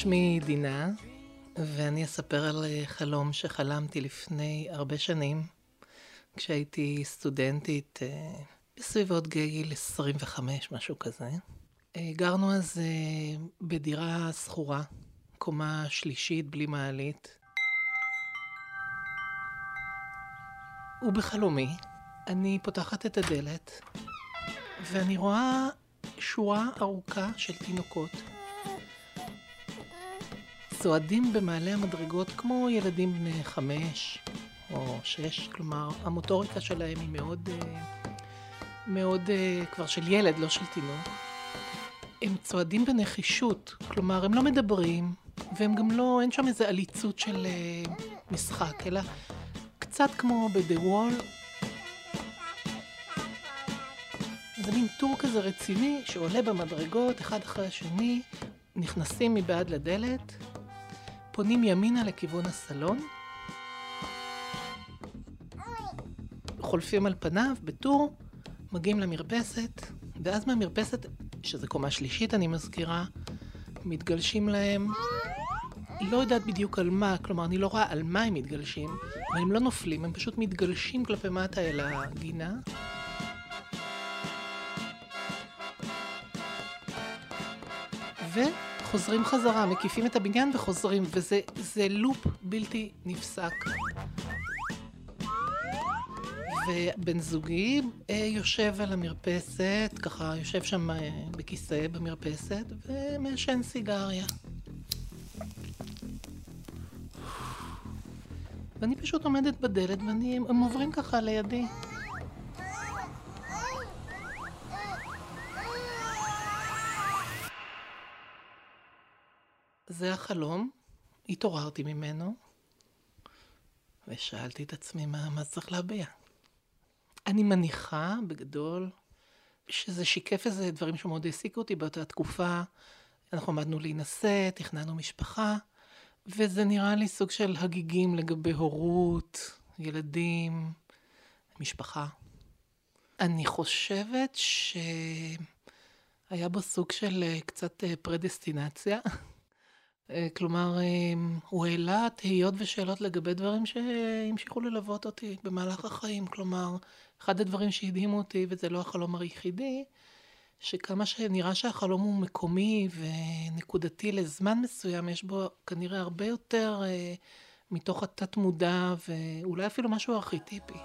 שמי דינה, ואני אספר על אה, חלום שחלמתי לפני הרבה שנים, כשהייתי סטודנטית אה, בסביבות גיל 25, משהו כזה. אה, גרנו אז בדירה שכורה, קומה שלישית בלי מעלית. ובחלומי, אני פותחת את הדלת, ואני רואה שורה ארוכה של תינוקות. צועדים במעלה המדרגות כמו ילדים בני חמש או שש, כלומר המוטוריקה שלהם היא מאוד, אה, מאוד אה, כבר של ילד, לא של תינוק. הם צועדים בנחישות, כלומר הם לא מדברים, והם גם לא, אין שם איזה עליצות של אה, משחק, אלא קצת כמו ב-The Wall. זה מין טור כזה רציני שעולה במדרגות אחד אחרי השני, נכנסים מבעד לדלת, פונים ימינה לכיוון הסלון, חולפים על פניו בטור, מגיעים למרפסת, ואז מהמרפסת, שזה קומה שלישית אני מזכירה, מתגלשים להם, לא יודעת בדיוק על מה, כלומר אני לא רואה על מה הם מתגלשים, אבל הם לא נופלים, הם פשוט מתגלשים כלפי מטה אל הגינה. ו... חוזרים חזרה, מקיפים את הבניין וחוזרים, וזה לופ בלתי נפסק. ובן זוגי אה, יושב על המרפסת, ככה יושב שם אה, בכיסא במרפסת, ומעשן סיגריה. ואני פשוט עומדת בדלת, והם עוברים ככה לידי. זה החלום, התעוררתי ממנו, ושאלתי את עצמי מה, מה צריך להביע. אני מניחה, בגדול, שזה שיקף איזה דברים שמאוד העסיקו אותי באותה תקופה. אנחנו עמדנו להינשא, תכננו משפחה, וזה נראה לי סוג של הגיגים לגבי הורות, ילדים, משפחה. אני חושבת שהיה בו סוג של אה, קצת אה, פרדסטינציה. אה, כלומר, אה, הוא העלה תהיות ושאלות לגבי דברים שהמשיכו ללוות אותי במהלך החיים. כלומר, אחד הדברים שהדהימו אותי, וזה לא החלום היחידי, שכמה שנראה שהחלום הוא מקומי ונקודתי לזמן מסוים, יש בו כנראה הרבה יותר uh, מתוך התת מודע, ואולי אפילו משהו ארכיטיפי.